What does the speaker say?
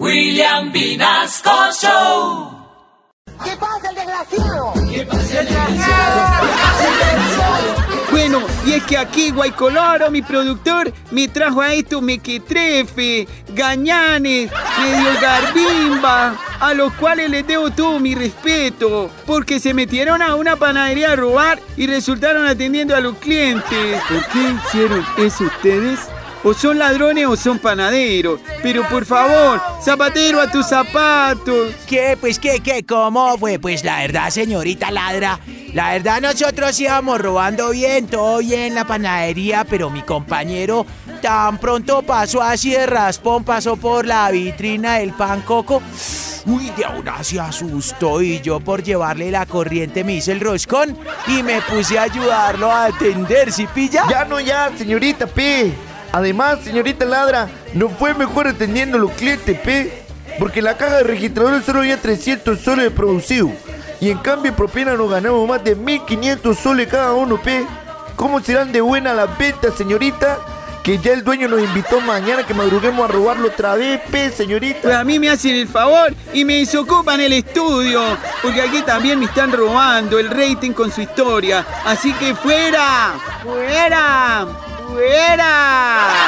William Vinasco Show. ¿Qué pasa, el desgraciado? Bueno, y es que aquí Guaycoloro, mi productor, me trajo a estos mequetrefe, gañanes, medio garbimba, a los cuales les debo todo mi respeto, porque se metieron a una panadería a robar y resultaron atendiendo a los clientes. ¿Por qué hicieron eso ustedes? O son ladrones o son panaderos. Pero por favor, zapatero a tus zapatos. ¿Qué? Pues qué, qué, cómo fue? Pues la verdad, señorita Ladra, la verdad nosotros íbamos robando bien, todo bien la panadería, pero mi compañero tan pronto pasó así de raspón, pasó por la vitrina del pan coco. Uy, de una se asustó y yo por llevarle la corriente me hice el roscón y me puse a ayudarlo a atender, ¿sí pilla? Ya no, ya, señorita P. Además, señorita Ladra, no fue mejor atendiendo los clientes, P. Porque la caja de registradores solo había 300 soles de producido. Y en cambio en propina nos ganamos más de 1500 soles cada uno, P. ¿Cómo serán de buena las ventas, señorita? Que ya el dueño nos invitó mañana que madruguemos a robarlo otra vez, P, señorita. Pues a mí me hacen el favor y me desocupan el estudio, porque aquí también me están robando el rating con su historia. Así que fuera, fuera, fuera.